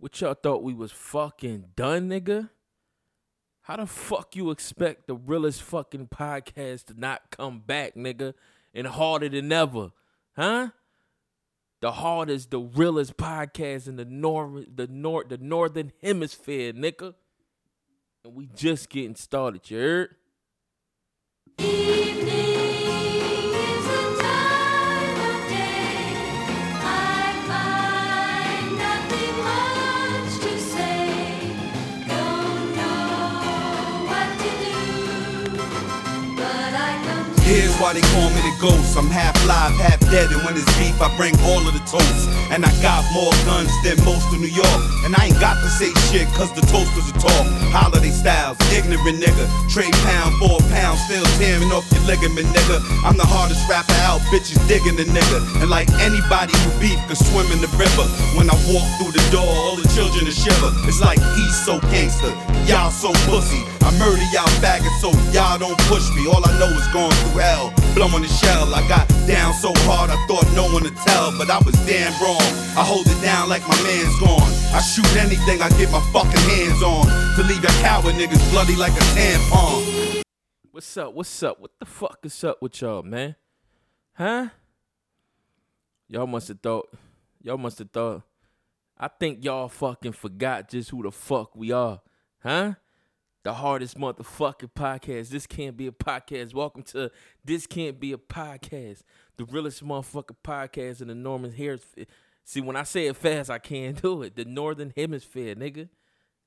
What y'all thought we was fucking done, nigga? How the fuck you expect the realest fucking podcast to not come back, nigga? And harder than ever, huh? The hardest, the realest podcast in the nor the north the northern hemisphere, nigga. And we just getting started, you heard? Why they call me the ghost. I'm half live, half dead, and when it's beef, I bring all of the toast. And I got more guns than most of New York. And I ain't got to say shit, cause the toasters are talk. Holiday styles, ignorant nigga. Trade pound for a pound, still tearing off your ligament, nigga. I'm the hardest rapper out, bitches digging the nigga. And like anybody who beef could swim in the river. When I walk through the door, all the children are shiver. It's like he's so gangster, y'all so pussy. I murder y'all faggots, so y'all don't push me. All I know is going through hell, blowing the shell. I got down so hard, I thought no one would tell, but I was damn wrong. I hold it down like my man's gone. I shoot anything I get my fucking hands on to leave your coward niggas bloody like a tampon. What's up? What's up? What the fuck is up with y'all, man? Huh? Y'all must have thought. Y'all must have thought. I think y'all fucking forgot just who the fuck we are. Huh? The hardest motherfucking podcast. This can't be a podcast. Welcome to This Can't Be a Podcast. The realest motherfucking podcast in the Northern Hemisphere. See, when I say it fast, I can't do it. The Northern Hemisphere, nigga.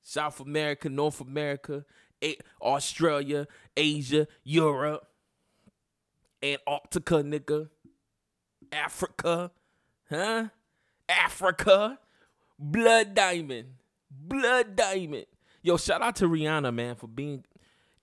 South America, North America, Australia, Asia, Europe, Antarctica, nigga, Africa, huh? Africa, Blood Diamond, Blood Diamond. Yo, shout out to Rihanna, man, for being.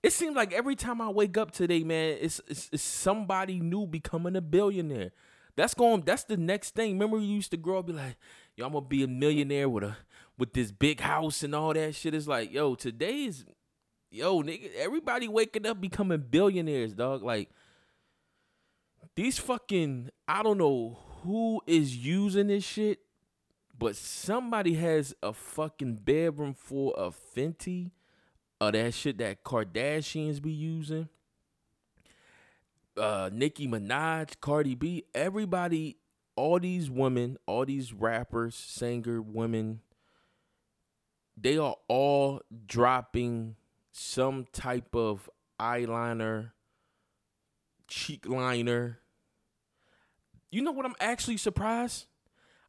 It seems like every time I wake up today, man, it's, it's it's somebody new becoming a billionaire. That's going. That's the next thing. Remember, you used to grow up, be like, "Yo, I'm gonna be a millionaire with a with this big house and all that shit." It's like, yo, today is, yo, nigga, everybody waking up becoming billionaires, dog. Like these fucking, I don't know who is using this shit, but somebody has a fucking bedroom full of Fenty, of that shit that Kardashians be using uh Nicki Minaj, Cardi B, everybody, all these women, all these rappers, singer, women, they are all dropping some type of eyeliner, cheek liner. You know what I'm actually surprised?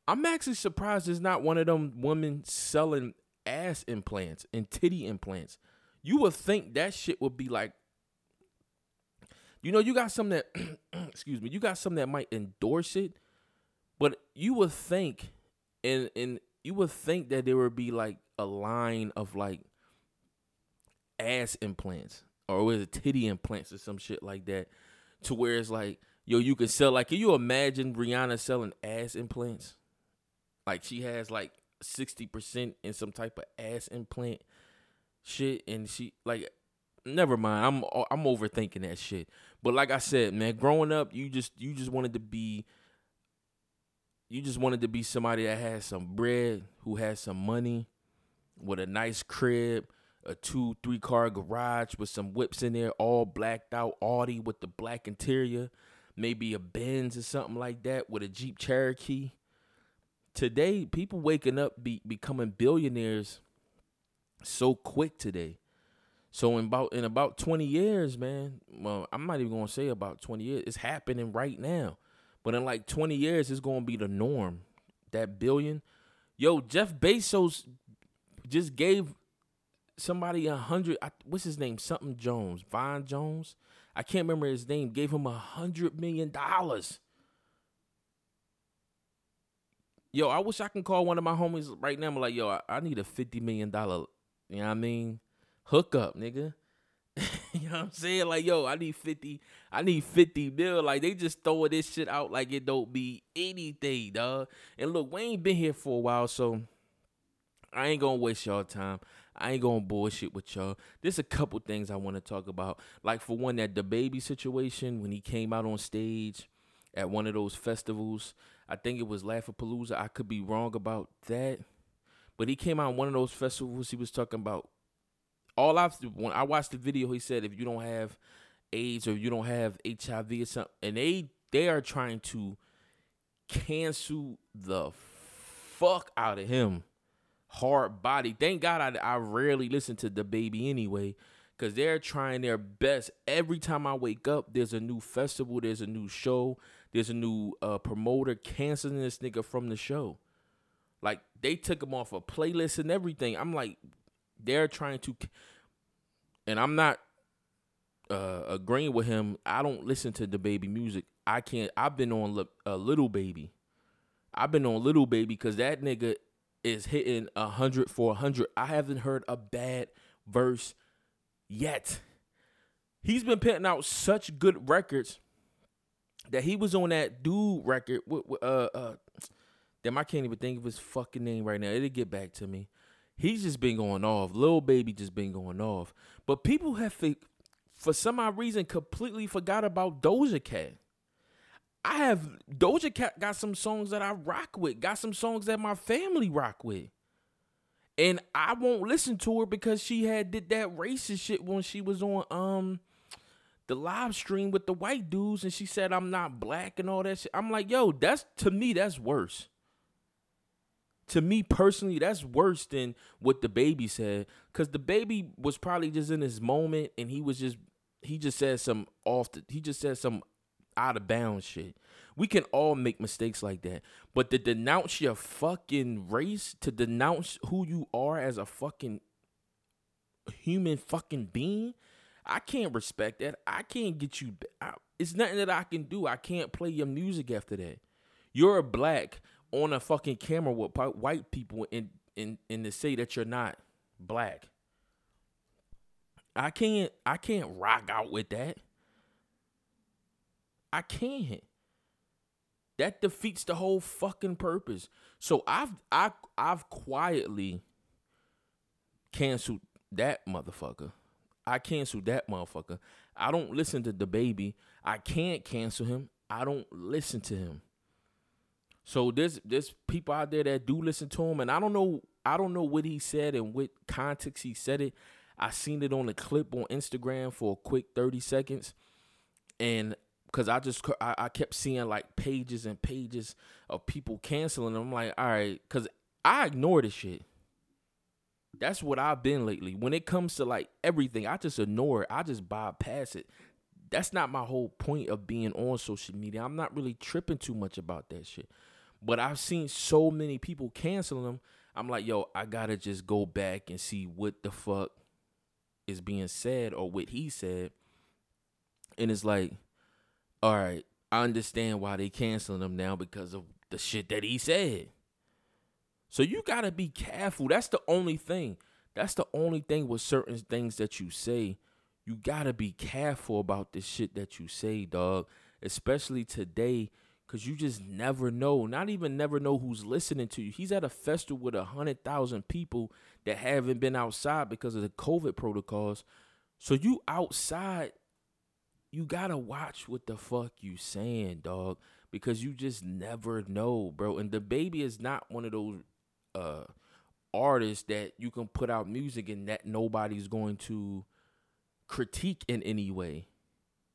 I'm actually surprised there's not one of them women selling ass implants and titty implants. You would think that shit would be like you know, you got some that, excuse me, you got some that might endorse it, but you would think, and and you would think that there would be like a line of like ass implants or was it titty implants or some shit like that, to where it's like, yo, you can sell like, can you imagine Rihanna selling ass implants? Like she has like sixty percent in some type of ass implant shit, and she like never mind. I'm I'm overthinking that shit. But like I said, man, growing up, you just you just wanted to be you just wanted to be somebody that had some bread, who had some money, with a nice crib, a two, three car garage with some whips in there, all blacked out, Audi with the black interior, maybe a Benz or something like that with a Jeep Cherokee. Today, people waking up be becoming billionaires so quick today. So in about in about 20 years, man, well, I'm not even gonna say about 20 years. It's happening right now. But in like 20 years, it's gonna be the norm. That billion. Yo, Jeff Bezos just gave somebody a hundred what's his name? Something Jones. Vine Jones. I can't remember his name. Gave him a hundred million dollars. Yo, I wish I can call one of my homies right now. I'm like, yo, I, I need a fifty million dollar, you know what I mean? Hook up, nigga. you know what I'm saying? Like, yo, I need 50, I need 50 bill. Like, they just throwing this shit out like it don't be anything, dog. And look, we ain't been here for a while, so I ain't gonna waste y'all time. I ain't gonna bullshit with y'all. There's a couple things I want to talk about. Like for one, that DaBaby situation when he came out on stage at one of those festivals. I think it was Lollapalooza. I could be wrong about that. But he came out on one of those festivals. He was talking about all I've when I watched the video. He said if you don't have AIDS or you don't have HIV or something, and they they are trying to cancel the fuck out of him. Hard body. Thank God I, I rarely listen to DaBaby anyway. Cause they're trying their best. Every time I wake up, there's a new festival, there's a new show, there's a new uh, promoter canceling this nigga from the show. Like they took him off a playlist and everything. I'm like, they're trying to, and I'm not uh, agreeing with him. I don't listen to DaBaby music. I can't. I've been on li- a Lil Baby. I've been on Lil Baby because that nigga is hitting a hundred for a hundred. I haven't heard a bad verse yet. He's been putting out such good records that he was on that dude record. With, with, uh, uh, damn, I can't even think of his fucking name right now. It'll get back to me. He's just been going off. Lil Baby just been going off. But people have, for some odd reason, completely forgot about Doja Cat. I have Doja Cat got some songs that I rock with, got some songs that my family rock with. And I won't listen to her because she had did that racist shit when she was on um the live stream with the white dudes and she said I'm not black and all that shit. I'm like, yo, that's to me, that's worse. To me personally, that's worse than what DaBaby said. Cause DaBaby was probably just in his moment and he was just he just said some off the, he just said some out of bounds shit. We can all make mistakes like that. But to denounce your fucking race, to denounce who you are as a fucking human fucking being, I can't respect that. I can't get you. I, it's nothing that I can do. I can't play your music after that. You're a black on a fucking camera with white people and and and to say that you're not black. I can't. I can't rock out with that. I can't. That defeats the whole fucking purpose. So I've I I've quietly canceled that motherfucker. I canceled that motherfucker. I don't listen to DaBaby. I can't cancel him. I don't listen to him. So there's there's people out there that do listen to him, and I don't know I don't know what he said and what context he said it. I seen it on a clip on Instagram for a quick thirty seconds, and because I just I, I kept seeing like pages and pages of people canceling. I'm like, all right, because I ignore this shit. That's what I've been lately. When it comes to like everything, I just ignore it. I just bypass it. That's not my whole point of being on social media. I'm not really tripping too much about that shit. But I've seen so many people canceling them. I'm like, yo, I gotta just go back and see what the fuck is being said or what he said. And it's like, all right, I understand why they canceling them now because of the shit that he said. So you gotta be careful. That's the only thing. That's the only thing with certain things that you say. You gotta be careful about this shit that you say, dog. Especially today, cause you just never know. Not even never know who's listening to you. He's at a festival with a hundred thousand people that haven't been outside because of the COVID protocols. So you outside you gotta watch what the fuck you saying, dog, because you just never know, bro. And DaBaby is not one of those uh artists that you can put out music and that nobody's going to critique in any way.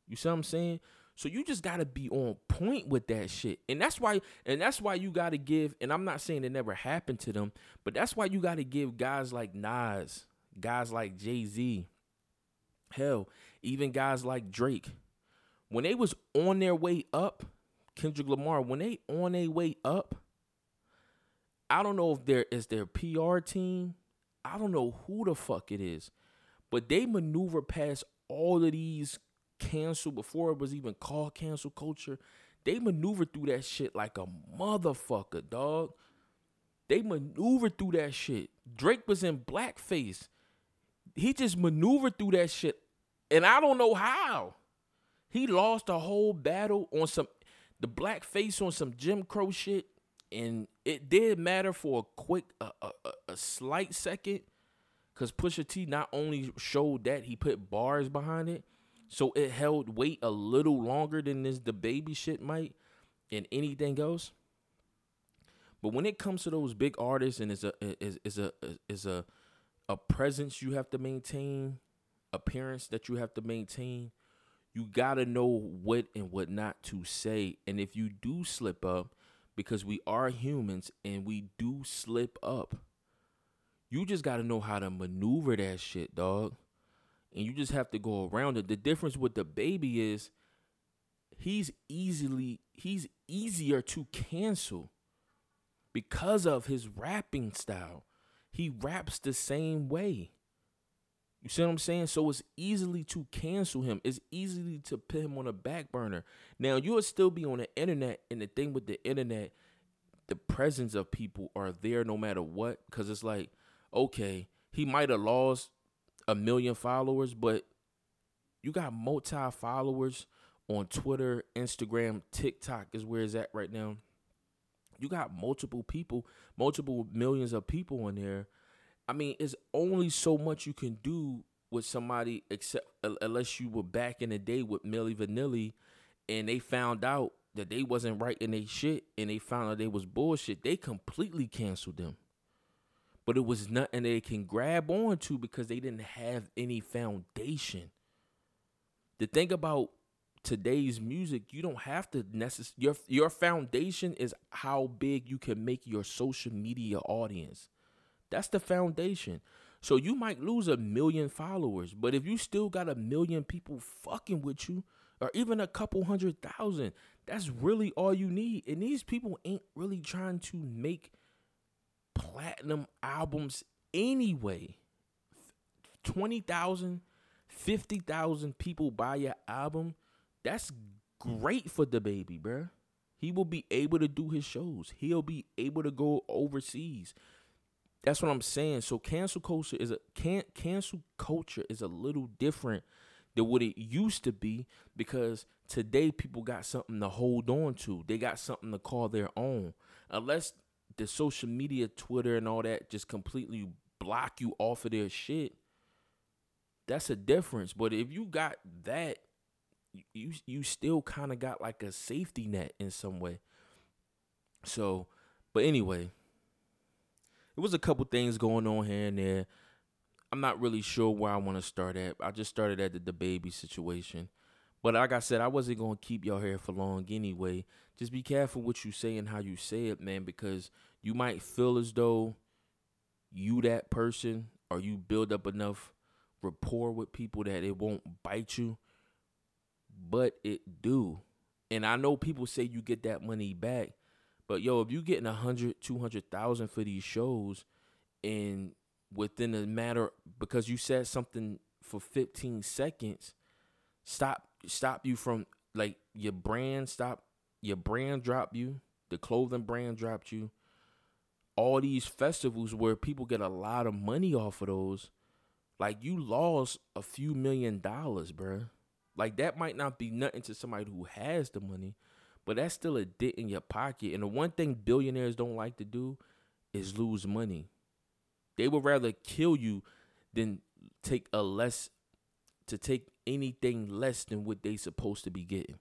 You see what I'm saying? So you just gotta be on point with that shit. And that's why and that's why you gotta give, and I'm not saying it never happened to them, but that's why you gotta give guys like Nas, guys like Jay-Z, hell, even guys like Drake, when they was on their way up, Kendrick Lamar, when they on their way up, I don't know if there is their PR team. I don't know who the fuck it is, but they maneuver past all of these cancel before it was even called cancel culture. They maneuver through that shit like a motherfucker, dog. They maneuver through that shit. Drake was in blackface. He just maneuvered through that shit. And I don't know how. He lost a whole battle on some the blackface on some Jim Crow shit. And it did matter for a quick a, a, a- slight second. Cause Pusha T not only showed that he put bars behind it, so it held weight a little longer than this DaBaby shit might and anything else. But when it comes to those big artists and it's a is is a is a a presence you have to maintain, appearance that you have to maintain, you gotta know what and what not to say. And if you do slip up, because we are humans and we do slip up, you just gotta know how to maneuver that shit, dog. And you just have to go around it. The difference with DaBaby is he's easily he's easier to cancel because of his rapping style. He raps the same way. You see what I'm saying? So it's easily to cancel him. It's easily to put him on a back burner. Now you'll still be on the internet, and the thing with the internet, the presence of people are there no matter what. Cause it's like, okay, he might have lost a million followers, but you got multi followers on Twitter, Instagram, TikTok is where it's at right now. You got multiple people, multiple millions of people on there. I mean, it's only so much you can do with somebody except uh, unless you were back in the day with Milli Vanilli and they found out that they wasn't right their shit and they found out they was bullshit. They completely canceled them. But it was nothing they can grab onto because they didn't have any foundation. The thing about today's music, you don't have to necess- your your foundation is how big you can make your social media audience. That's the foundation. So you might lose a million followers, but if you still got a million people fucking with you, or even a couple hundred thousand, that's really all you need. And these people ain't really trying to make platinum albums anyway. 20,000, 50,000 people buy your album. That's great for DaBaby, bruh. He will be able to do his shows. He'll be able to go overseas. That's what I'm saying. So cancel culture is a can cancel culture is a little different than what it used to be because today people got something to hold on to. They got something to call their own. Unless the social media, Twitter and all that just completely block you off of their shit. That's a difference. But if you got that, you you still kind of got like a safety net in some way. So, but anyway, it was a couple things going on here and there. I'm not really sure where I want to start at. I just started at the, DaBaby situation. But like I said, I wasn't gonna keep y'all here for long anyway. Just be careful what you say and how you say it, man, because you might feel as though you that person or you build up enough rapport with people that it won't bite you. But it do. And I know people say you get that money back. But yo, if you getting a hundred, two hundred thousand for these shows, and within a matter because you said something for fifteen seconds, stop stop you from like your brand stop your brand drop you, the clothing brand dropped you. All these festivals where people get a lot of money off of those, like you lost a few million dollars, bruh. Like that might not be nothing to somebody who has the money, but that's still a dent in your pocket. And the one thing billionaires don't like to do is lose money. They would rather kill you than take a less to take anything less than what they supposed to be getting.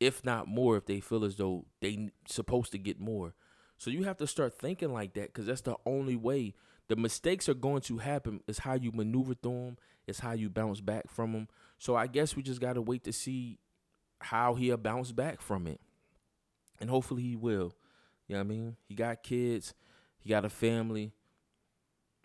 If not more, if they feel as though they supposed to get more. So you have to start thinking like that because that's the only way. The mistakes are going to happen. It's how you maneuver through them. It's how you bounce back from them. So I guess we just gotta wait to see how he'll bounce back from it, and hopefully he will. You know what I mean? He got kids. He got a family.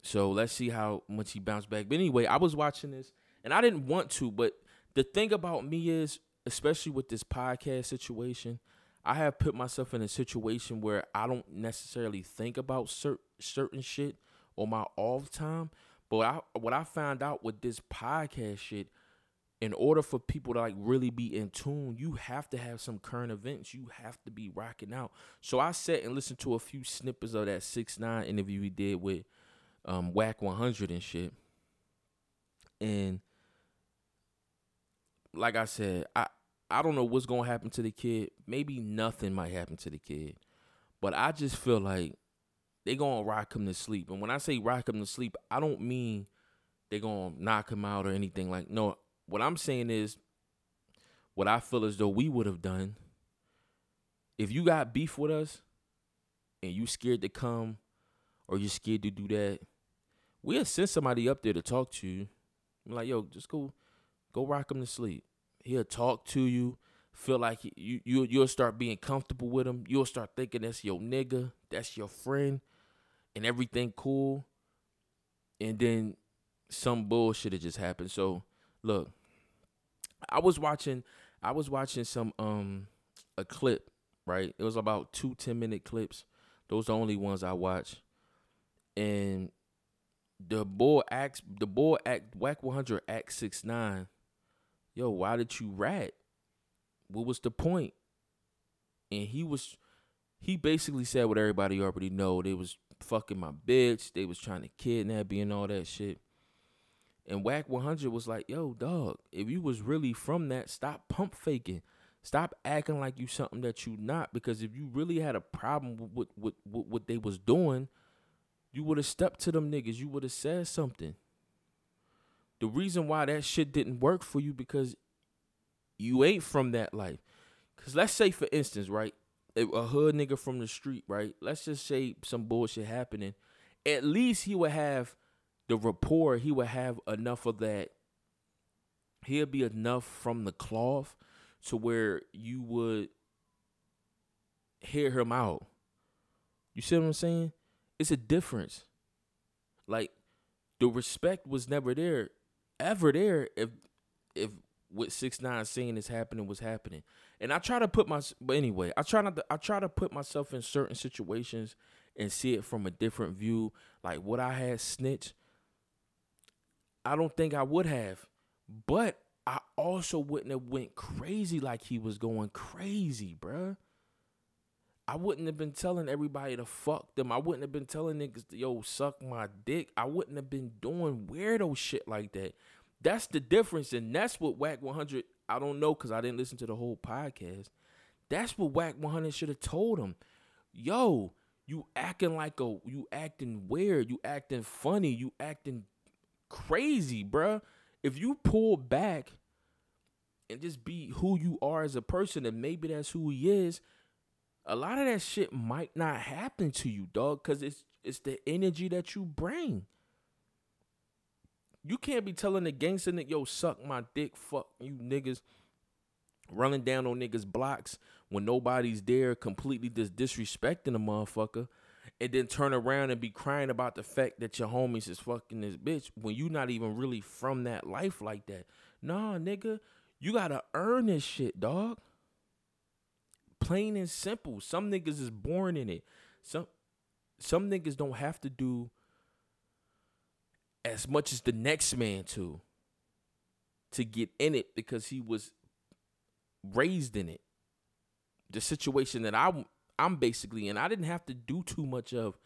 So let's see how much he bounced back. But anyway, I was watching this and I didn't want to, but the thing about me is, especially with this podcast situation, I have put myself in a situation where I don't necessarily think about cer- certain shit on my off time. But I, what I found out with this podcast shit, in order for people to like really be in tune, you have to have some current events. You have to be rocking out. So I sat and listened to a few snippets of that six nine interview he did with um Wack 100 and shit. And like I said, I I don't know what's gonna happen to the kid. Maybe nothing might happen to the kid, but I just feel like they gonna rock him to sleep. And when I say rock him to sleep, I don't mean they gonna knock him out or anything like. No, what I'm saying is what I feel as though we would have done. If you got beef with us, and you scared to come or you're scared to do that, we'll send somebody up there to talk to you. I'm like, yo, just go go rock him to sleep. He'll talk to you, feel like you you you'll start being comfortable with him. You'll start thinking that's your nigga, that's your friend, and everything cool. And then some bullshit just happened. So look, I was watching I was watching some um a clip, right? It was about two 10 minute clips. Those are the only ones I watch. And the boy acts the boy act Wack 100 act 6 9 yo why did you rat what was the point and he was he basically said what everybody already know they was fucking my bitch they was trying to kidnap me and all that shit and Wack 100 was like yo dog if you was really from that stop pump faking stop acting like you something that you not because if you really had a problem with with, with, what they was doing you would have stepped to them niggas. You would have said something. The reason why that shit didn't work for you because you ain't from that life. Cause let's say for instance, right, a hood nigga from the street, right? Let's just say some bullshit happening. At least he would have the rapport. He would have enough of that. He'll be enough from the cloth to where you would hear him out. You see what I'm saying? it's a difference. Like the respect was never there, ever there. If if what six nine saying is happening was happening, and I try to put my but anyway, I try not to, I try to put myself in certain situations and see it from a different view. Like what I had snitch, I don't think I would have, but I also wouldn't have went crazy like he was going crazy, bruh. I wouldn't have been telling everybody to fuck them. I wouldn't have been telling niggas yo suck my dick. I wouldn't have been doing weirdo shit like that. That's the difference, and that's what Wack 100. I don't know because I didn't listen to the whole podcast. That's what Wack 100 should have told him. Yo, you acting like a you acting weird. You acting funny. You acting crazy, bruh. If you pull back and just be who you are as a person, and maybe that's who he is a lot of that shit might not happen to you, dog, because it's it's the energy that you bring. You can't be telling the gangster nigga, yo, suck my dick, fuck you niggas, running down on niggas' blocks when nobody's there, completely just disrespecting a motherfucker, and then turn around and be crying about the fact that your homies is fucking this bitch when you not even really from that life like that. Nah, nigga, you gotta earn this shit, dog plain and simple. Some niggas is born in it. Some some niggas don't have to do as much as the next man to to get in it because he was raised in it. The situation that I I'm basically in, I didn't have to do too much of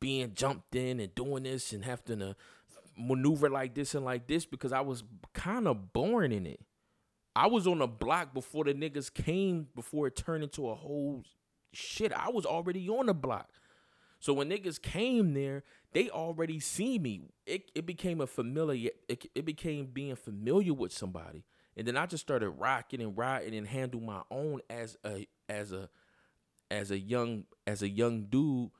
being jumped in and doing this and having to maneuver like this and like this because I was kind of born in it. I was on the block before the niggas came, before it turned into a whole shit. I was already on the block. So when niggas came there, they already see me. It it became a familiar. It, it became being familiar with somebody, and then I just started rocking and riding and handle my own as a as a as a young as a young dude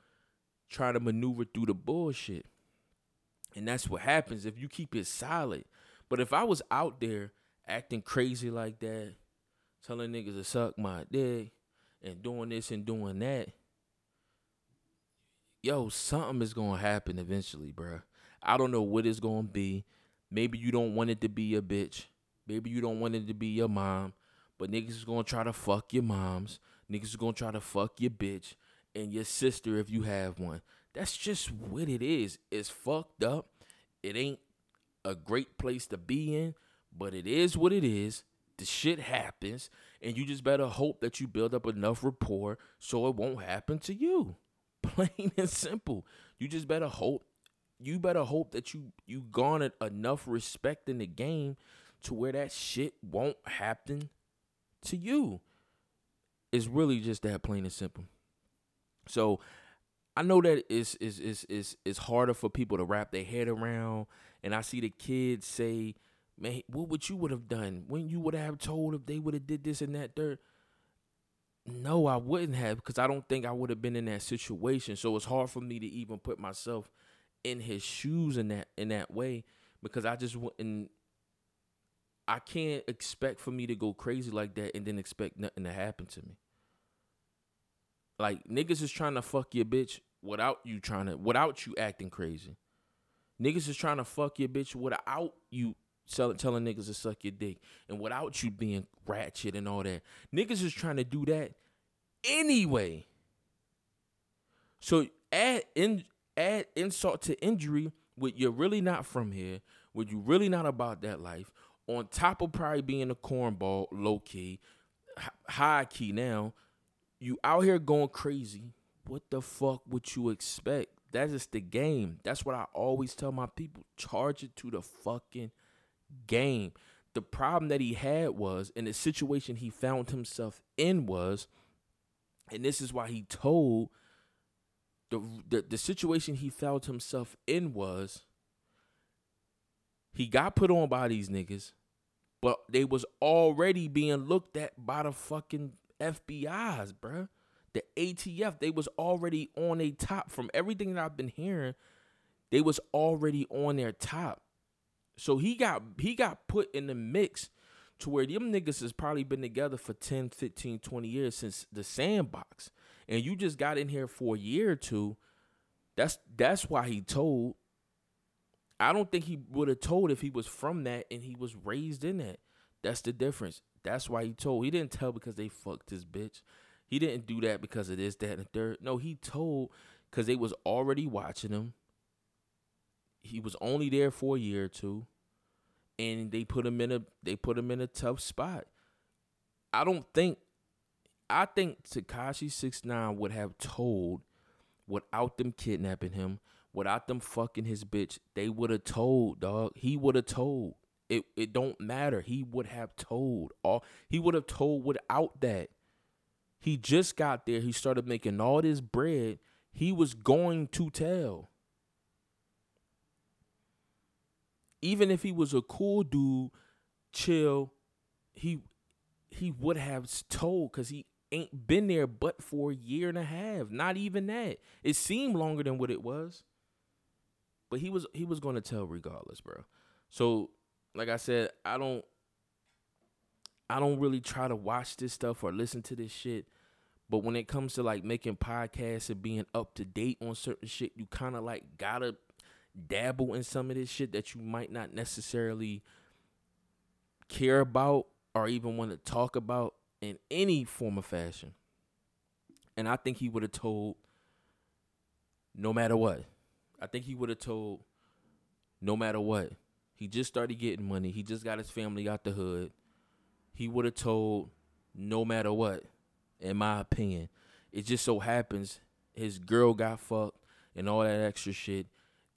trying to maneuver through the bullshit. And that's what happens if you keep it solid. But if I was out there acting crazy like that, telling niggas to suck my dick and doing this and doing that, yo, something is gonna happen eventually, bruh. I don't know what it's gonna be. Maybe you don't want it to be your bitch. Maybe you don't want it to be your mom. But niggas is gonna try to fuck your moms. Niggas is gonna try to fuck your bitch and your sister if you have one. That's just what it is. It's fucked up. It ain't a great place to be in, but it is what it is. The shit happens, and you just better hope that you build up enough rapport so it won't happen to you. Plain and simple. You just better hope. You better hope that you you garnered enough respect in the game to where that shit won't happen to you. It's really just that plain and simple. So I know that it's it's it's it's, it's harder for people to wrap their head around, and I see the kids say, "Man, what would you would have done when you would have told if they would have did this and that third? No, I wouldn't have because I don't think I would have been in that situation. So it's hard for me to even put myself in his shoes in that in that way because I just wouldn't. I can't expect for me to go crazy like that and then expect nothing to happen to me. Like niggas is trying to fuck your bitch without you trying to without you acting crazy. Niggas is trying to fuck your bitch without you tell, telling niggas to suck your dick and without you being ratchet and all that. Niggas is trying to do that anyway. So add in add insult to injury with you're really not from here, with you really not about that life, on top of probably being a cornball, low key, high key now, you out here going crazy. What the fuck would you expect? That's just the game. That's what I always tell my people. Charge it to the fucking game. The problem that he had was, and the situation he found himself in was, and this is why he told the the, the situation he found himself in was he got put on by these niggas, but they was already being looked at by the fucking FBI's, bruh. The ATF, they was already on a top. From everything that I've been hearing, they was already on their top. So he got he got put in the mix to where them niggas has probably been together for 10, 15, 20 years since the sandbox. And you just got in here for a year or two. That's that's why he told. I don't think he would have told if he was from that and he was raised in that. That's the difference. That's why he told. He didn't tell because they fucked his bitch. He didn't do that because of this, that, and the third. No, he told because they was already watching him. He was only there for a year or two, and they put him in a they put him in a tough spot. I don't think. I think Tekashi Six Nine would have told without them kidnapping him, without them fucking his bitch. They would have told, dog. He would have told. It it don't matter. He would have told. All he would have told without that. He just got there. He started making all this bread. He was going to tell. Even if he was a cool dude, chill, he he would have told because he ain't been there but for a year and a half. Not even that. It seemed longer than what it was. But he was he was gonna tell regardless, bro. So, like I said, I don't I don't really try to watch this stuff or listen to this shit. But when it comes to like making podcasts and being up to date on certain shit, you kind of like gotta dabble in some of this shit that you might not necessarily care about or even want to talk about in any form of fashion. And I think he would have told no matter what. I think he would have told no matter what. He just started getting money. He just got his family out the hood. He would have told no matter what, in my opinion. It just so happens his girl got fucked and all that extra shit.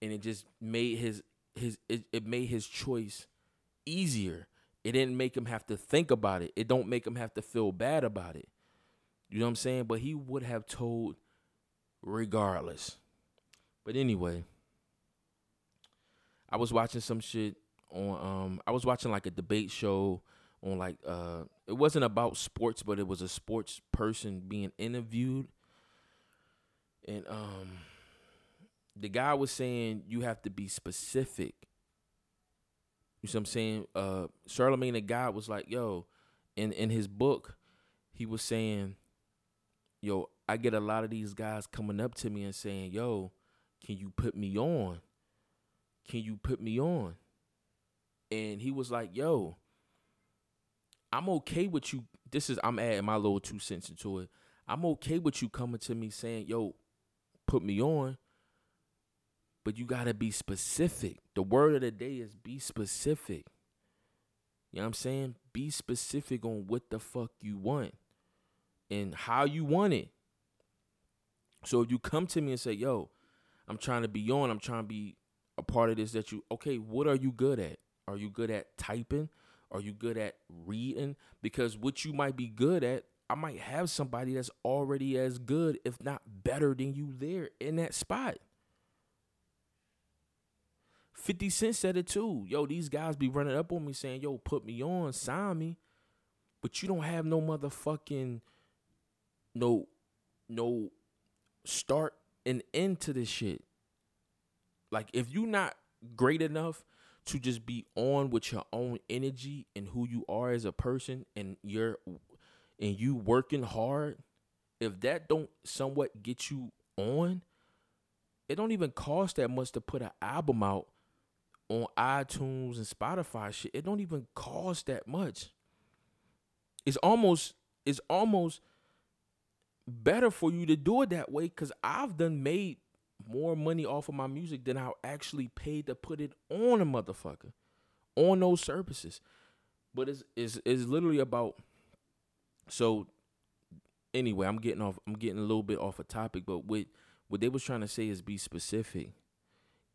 And it just made his his it, it made his choice easier. It didn't make him have to think about it. It don't make him have to feel bad about it. You know what I'm saying? But he would have told regardless. But anyway, I was watching some shit on um I was watching like a debate show on like uh it wasn't about sports but it was a sports person being interviewed and um the guy was saying you have to be specific you see what I'm saying? Uh Charlemagne the guy was like, yo, in in his book, he was saying, yo, I get a lot of these guys coming up to me and saying, yo, can you put me on? Can you put me on? And he was like, yo, I'm okay with you. This is I'm adding my little two cents into it. I'm okay with you coming to me saying, yo, put me on. But you gotta be specific. The word of the day is be specific. You know what I'm saying? Be specific on what the fuck you want and how you want it. So if you come to me and say, yo, I'm trying to be on, I'm trying to be a part of this that you okay, what are you good at? Are you good at typing? Are you good at reading? Because what you might be good at, I might have somebody that's already as good, if not better than you there in that spot. 50 Cent said it too. Yo, these guys be running up on me saying, yo, put me on, sign me. But you don't have no motherfucking no no start and end to this shit. Like if you're not great enough to just be on with your own energy and who you are as a person and you're and you working hard, if that don't somewhat get you on, it don't even cost that much to put an album out on iTunes and Spotify shit. It don't even cost that much. It's almost it's almost better for you to do it that way because I've done made more money off of my music than I actually paid to put it on a motherfucker on those services. But it's it's, it's literally about so anyway, I'm getting off I'm getting a little bit off a topic, but what what they was trying to say is be specific.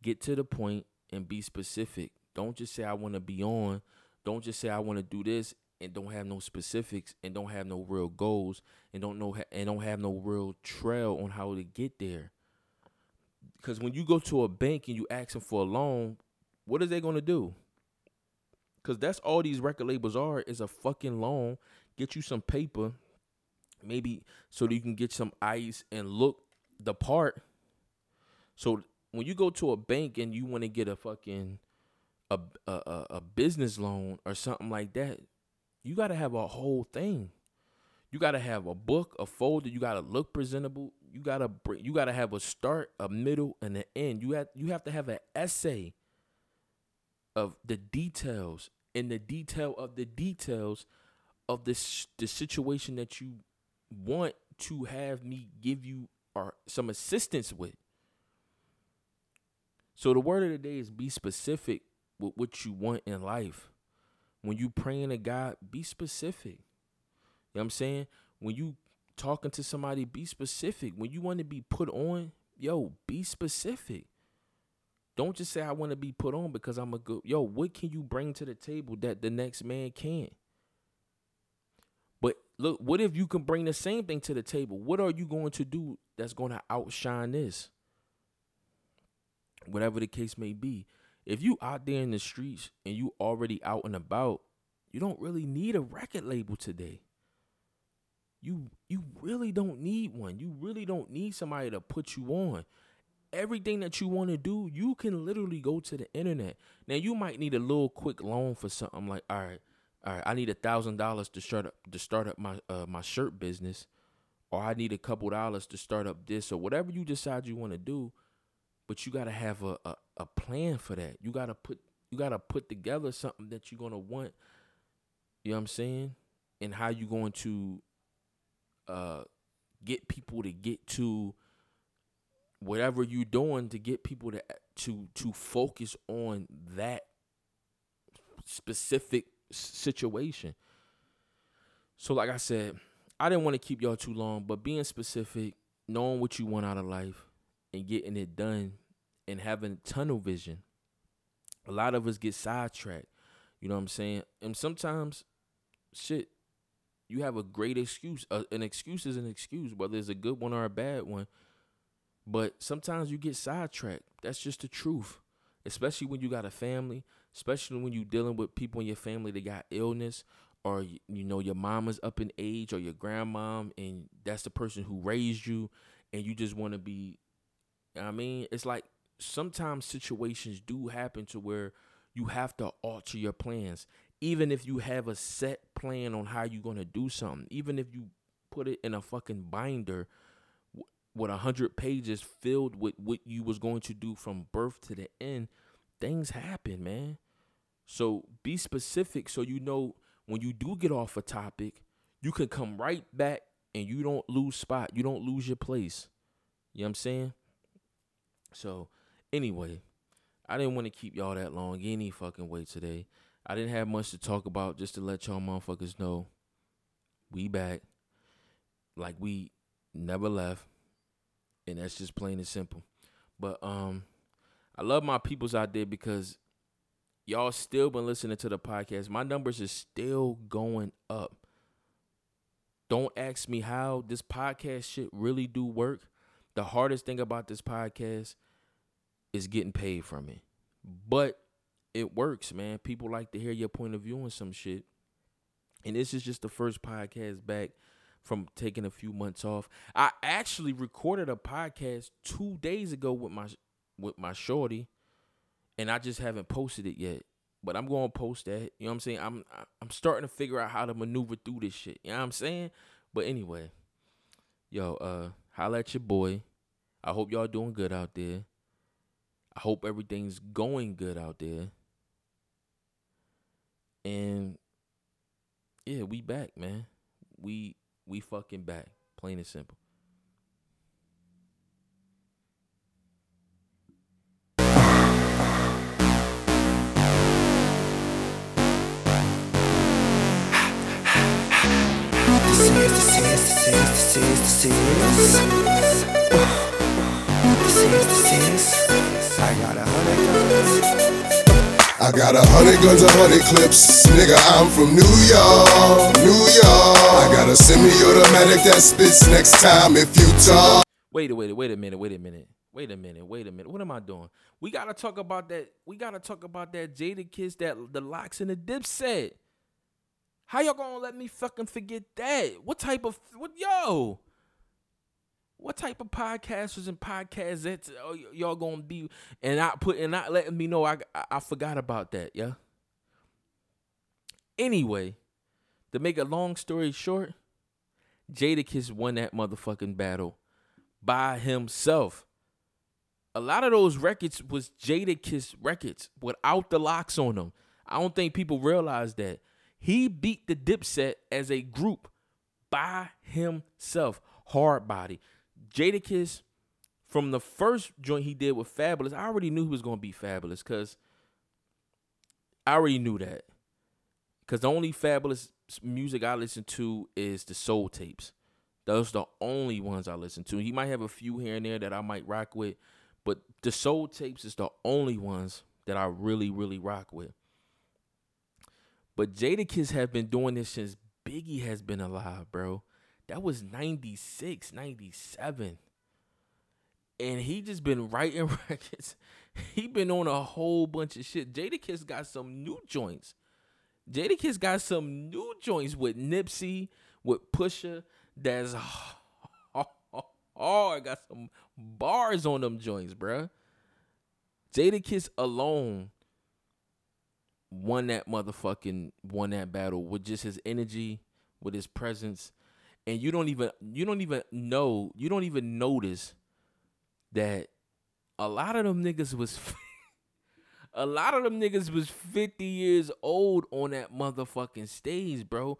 Get to the point and be specific. Don't just say I want to be on. Don't just say I want to do this and don't have no specifics and don't have no real goals and don't know and don't have no real trail on how to get there. Because when you go to a bank and you ask them for a loan, what is they gonna do? Because that's all these record labels are is a fucking loan. Get you some paper, maybe so that you can get some ice and look the part. So when you go to a bank and you want to get a fucking a a a business loan or something like that, you got to have a whole thing. You got to have a book, a folder. You got to look presentable. You got to. You got to have a start, a middle, and an end. You have you have to have an essay of the details and the detail of the details of this the situation that you want to have me give you or some assistance with. So the word of the day is be specific with what you want in life. When you praying to God, be specific. You know what I'm saying? When you talking to somebody, be specific. When you want to be put on, yo, be specific. Don't just say I want to be put on because I'm a good yo, what can you bring to the table that the next man can't? But look, what if you can bring the same thing to the table? What are you going to do that's going to outshine this? Whatever the case may be. If you out there in the streets and you already out and about, you don't really need a record label today. You you really don't need one. You really don't need somebody to put you on. Everything that you want to do, you can literally go to the internet. Now you might need a little quick loan for something like, all right, all right, I need a thousand dollars to start up to start up my uh, my shirt business, or I need a couple dollars to start up this, or whatever you decide you want to do. But you gotta have a, a a plan for that. You gotta put you gotta put together something that you're gonna want. You know what I'm saying? And how you going to uh get people to get to whatever you're doing to get people to to to focus on that specific situation. So like I said, I didn't want to keep y'all too long, but being specific, knowing what you want out of life and getting it done and having tunnel vision. A lot of us get sidetracked. You know what I'm saying? And sometimes shit you have a great excuse. Uh, an excuse is an excuse, whether it's a good one or a bad one. But sometimes you get sidetracked. That's just the truth. Especially when you got a family, especially when you're dealing with people in your family that got illness or you know your mama's up in age or your grandmom and that's the person who raised you and you just want to be I mean, it's like sometimes situations do happen to where you have to alter your plans. Even if you have a set plan on how you're going to do something, even if you put it in a fucking binder with a hundred pages filled with what you was going to do from birth to the end, things happen, man. So be specific so you know when you do get off a topic, you can come right back and you don't lose spot. You don't lose your place. You know what I'm saying? So anyway, I didn't want to keep y'all that long any fucking way today. I didn't have much to talk about just to let y'all motherfuckers know we back like we never left. And that's just plain and simple. But um I love my peoples out there because y'all still been listening to the podcast. My numbers is still going up. Don't ask me how this podcast shit really do work. The hardest thing about this podcast is getting paid from it. But it works, man. People like to hear your point of view on some shit. And this is just the first podcast back from taking a few months off. I actually recorded a podcast two days ago with my with my shorty, and I just haven't posted it yet. But I'm gonna post that. You know what I'm saying? I'm I'm starting to figure out how to maneuver through this shit. You know what I'm saying? But anyway, yo, uh, holla at your boy. I hope y'all doing good out there. I hope everything's going good out there. And yeah, we back, man. We we fucking back. Plain and simple. This is. I got a hundred guns. A hundred clips. Nigga, I'm from New York, New York. I got a semi-automatic that spits next time if you talk. Wait a wait wait a minute, wait a minute. Wait a minute, wait a minute. What am I doing? We gotta talk about that. We gotta talk about that Jadakiss, that the LOX and the dipset. How y'all gonna let me fucking forget that? What type of what yo? What type of podcasters and podcasts oh, y- y'all gonna be and not put and not letting me know I, I I forgot about that, yeah. Anyway, to make a long story short, Jadakiss won that motherfucking battle by himself. A lot of those records was Jadakiss records without the LOX on them. I don't think people realize that. He beat the Dipset as a group by himself. Hard body. Jadakiss, from the first joint he did with Fabolous, I already knew he was gonna be fabulous because I already knew that. Cause the only Fabolous music I listen to is the soul tapes. Those are the only ones I listen to. He might have a few here and there that I might rock with, but the soul tapes is the only ones that I really, really rock with. But Jadakiss have been doing this since Biggie has been alive, bro. That was 96, 97. And he just been writing records. He been on a whole bunch of shit. Jadakiss got some new joints. Jadakiss got some new joints with Nipsey, with Pusha. That's oh, I Got some bars on them joints, bruh. Jadakiss alone won that motherfucking won that battle with just his energy, with his presence, and you don't even you don't even know you don't even notice that a lot of them niggas was a lot of them niggas was 50 years old on that motherfucking stage, bro.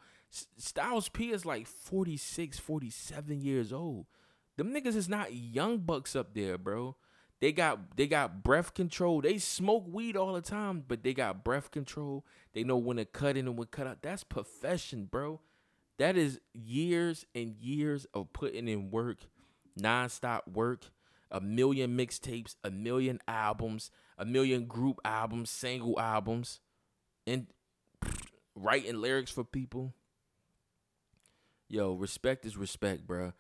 Styles P is like 46, 47 years old. Them niggas is not young bucks up there, bro. They got they got breath control. They smoke weed all the time, but they got breath control. They know when to cut in and when to cut out. That's profession, bro. That is years and years of putting in work, nonstop work, a million mixtapes, a million albums, a million group albums, single albums, and writing lyrics for people. Yo, respect is respect, bro.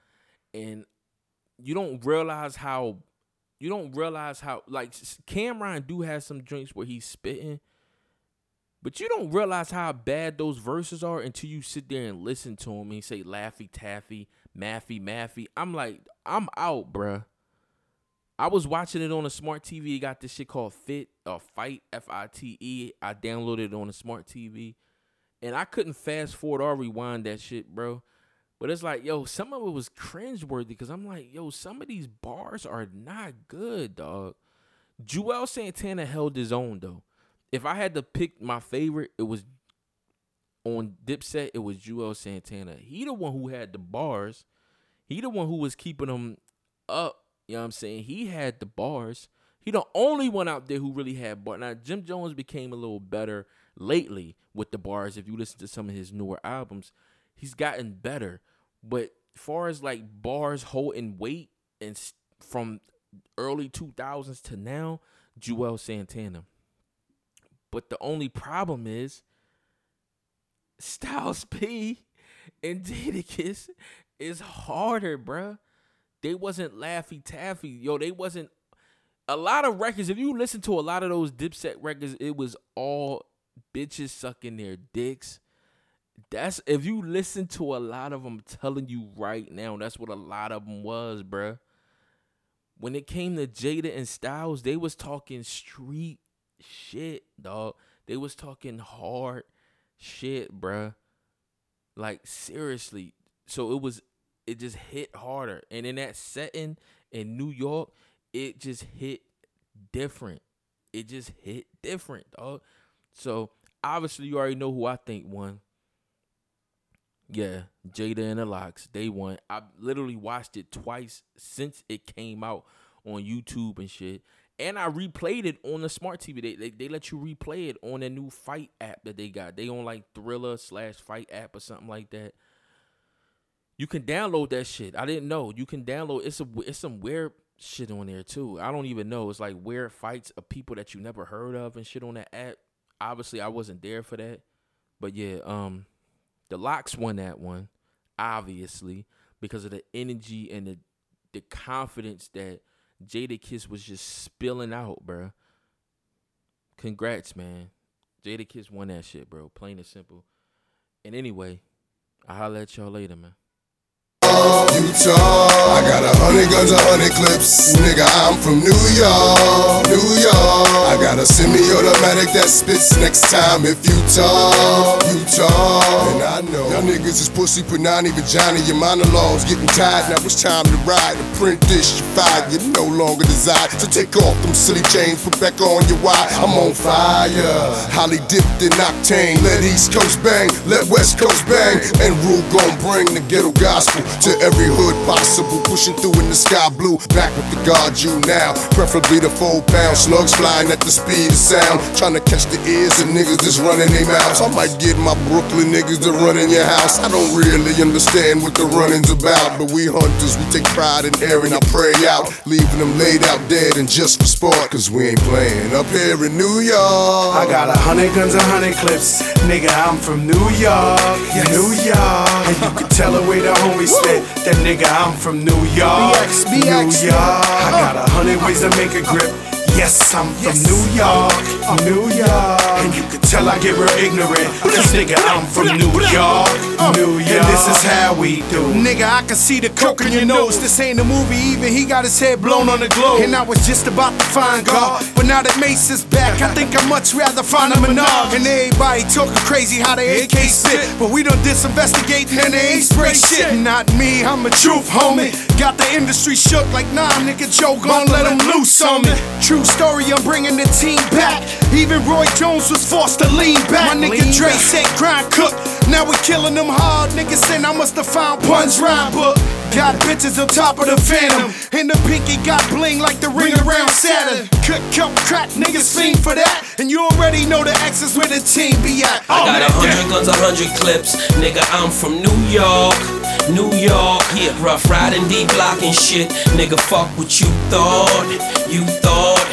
And you don't realize how you don't realize how like Cam'ron do have some drinks where he's spitting, but you don't realize how bad those verses are until you sit there and listen to him and say Laffy Taffy, Maffy Maffy. I'm like, I'm out, bruh. I was watching it on a smart TV. It got this shit called Fit or Fight F I T E. I downloaded it on a smart TV, and I couldn't fast forward or rewind that shit, bro. But it's like, yo, some of it was cringeworthy because I'm like, yo, some of these bars are not good, dog. Juelz Santana held his own though. If I had to pick my favorite, it was on Dipset. It was Juelz Santana. He the one who had the bars. He the one who was keeping them up. You know what I'm saying? He had the bars. He the only one out there who really had bars. Now Jim Jones became a little better lately with the bars. If you listen to some of his newer albums, he's gotten better. But far as like bars holding weight and from early 2000s to now, Juelz Santana. But the only problem is Styles P and Jadakiss is harder, bruh. They wasn't Laffy Taffy. Yo, they wasn't a lot of records. If you listen to a lot of those Dipset records, it was all bitches sucking their dicks. That's if you listen to a lot of them, telling you right now, that's what a lot of them was, bruh. When it came to Jada and Styles, they was talking street shit, dog. They was talking hard shit, bruh. Like seriously. So it was it just hit harder. And in that setting in New York, it just hit different. It just hit different, dog. So obviously you already know who I think won. Yeah, Jada and the LOX. They won. I literally watched it twice since it came out on YouTube and shit. And I replayed it on the smart TV. They, they they let you replay it on a new fight app that they got. They on like Triller slash Fight app or something like that. You can download that shit. I didn't know you can download. It's a it's some weird shit on there too. I don't even know. It's like weird fights of people that you never heard of and shit on that app. Obviously, I wasn't there for that, but yeah, um, the LOX won that one, obviously because of the energy and the the confidence that Jadakiss was just spilling out, bruh. Congrats, man. Jadakiss won that shit, bro. Plain and simple. And anyway, I'll at y'all later, man. Utah. I got a hundred guns, a hundred clips. Nigga, I'm from New York, New York. I got a semi-automatic that spits next time if you talk. And I know y'all niggas is pussy, punani, vagina. Your monologues getting tired. Now it's time to ride. You no longer desire to take off them silly chains, put back on your wire. I'm on fire, highly dipped in octane. Let East Coast bang, let West Coast bang, and Rule gon' bring the ghetto gospel to every hood possible. Pushing through in the sky blue, back with the guard you now. Preferably the four pound slugs flying at the speed of sound. Trying to catch the ears of niggas that's running their mouths. I might get my Brooklyn niggas to run in your house. I don't really understand what the running's about, but we hunters, we take pride in airing our prey out, leaving them laid out dead and just for sport. Cause we ain't playing up here in New York. I got a hundred guns, and a hundred clips. Nigga, I'm from New York, New York. And you can tell the way the homies spit. That nigga, I'm from New York, BX, New York. I got a hundred ways to make a grip. Yes, I'm from New York, New York. And you can tell I get real ignorant. Cause nigga, I'm from New York, New York. And this is how we do. Nigga, I can see the coke in your nose. This ain't a movie, even he got his head blown on the globe. And I was just about to find God, but now that Mase is back, I think I'd much rather find a Minaj. And everybody talking crazy how they AK spit, but we done disinvestigate and they ain't spray shit. Not me, I'm a truth homie. Got the industry shook like nah, nigga, Joe gon' let him loose on me. True story, I'm bringing the team back. Even Roy Jones was forced to lean back. My nigga Dre said grind cook. Now we killing them hard. Niggas saying I must have found Pun's rhyme book. Got bitches on top of the phantom. And the pinky got bling like the ring around Saturn. Cut, cut, crack, niggas fiend for that. And you already know the X where the team be at. I Oh, got a hundred guns, a hundred clips. Nigga, I'm from New York. New York, yeah, rough riding, D block and shit. Nigga, fuck what you thought, you thought.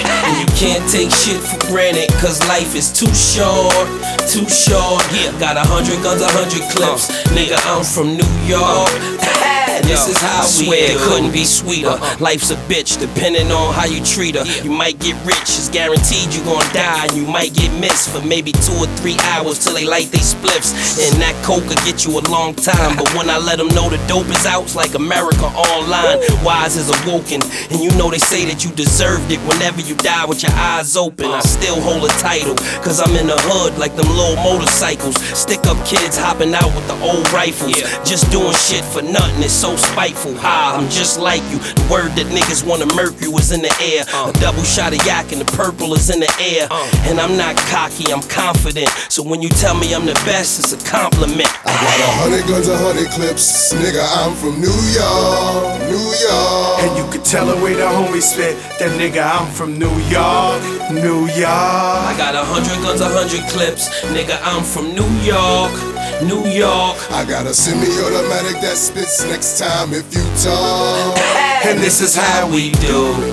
Can't take shit for granted, cause life is too short, too short. Yeah, got a hundred guns, a hundred clips. Nigga, I'm from New York. This is how we swear it couldn't be sweeter. Life's a bitch, depending on how you treat her. You might get rich, it's guaranteed you gon' die. And you might get missed for maybe two or three hours till they light they spliffs. And that coke could get you a long time. But when I let them know the dope is out, it's like America online. Wise is awoken. And you know they say that you deserved it whenever you die with your eyes open. I still hold a title, cause I'm in the hood like them little motorcycles. Stick up kids hopping out with the old rifles. Just doing shit for nothing, it's so spiteful. Ha, I'm just like you. The word that niggas wanna murk you is in the air. A double shot of yak and the purple is in the air. Uh. And I'm not cocky, I'm confident. So when you tell me I'm the best, it's a compliment. I got a hundred guns, a hundred clips. Nigga, I'm from New York, New York. And you can tell the way the homies spit. That nigga, I'm from New York, New York. I got a hundred guns, a hundred clips. Nigga, I'm from New York, New York. I got a semi-automatic that spits next time if you talk. And this is how we do.